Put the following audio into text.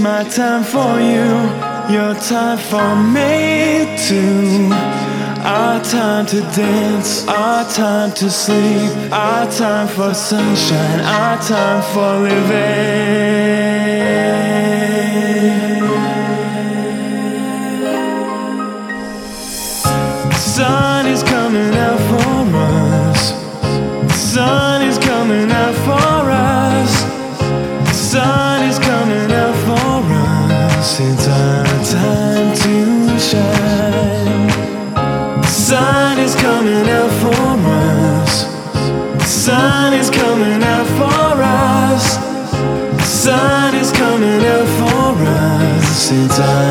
my time for you, your time for me too. Our time to dance, our time to sleep, our time for sunshine, our time for living. The sun is coming out for us. The sun It's our time to shine. The sun is coming out for us. The sun is coming out for us. The sun is coming out for us. It's our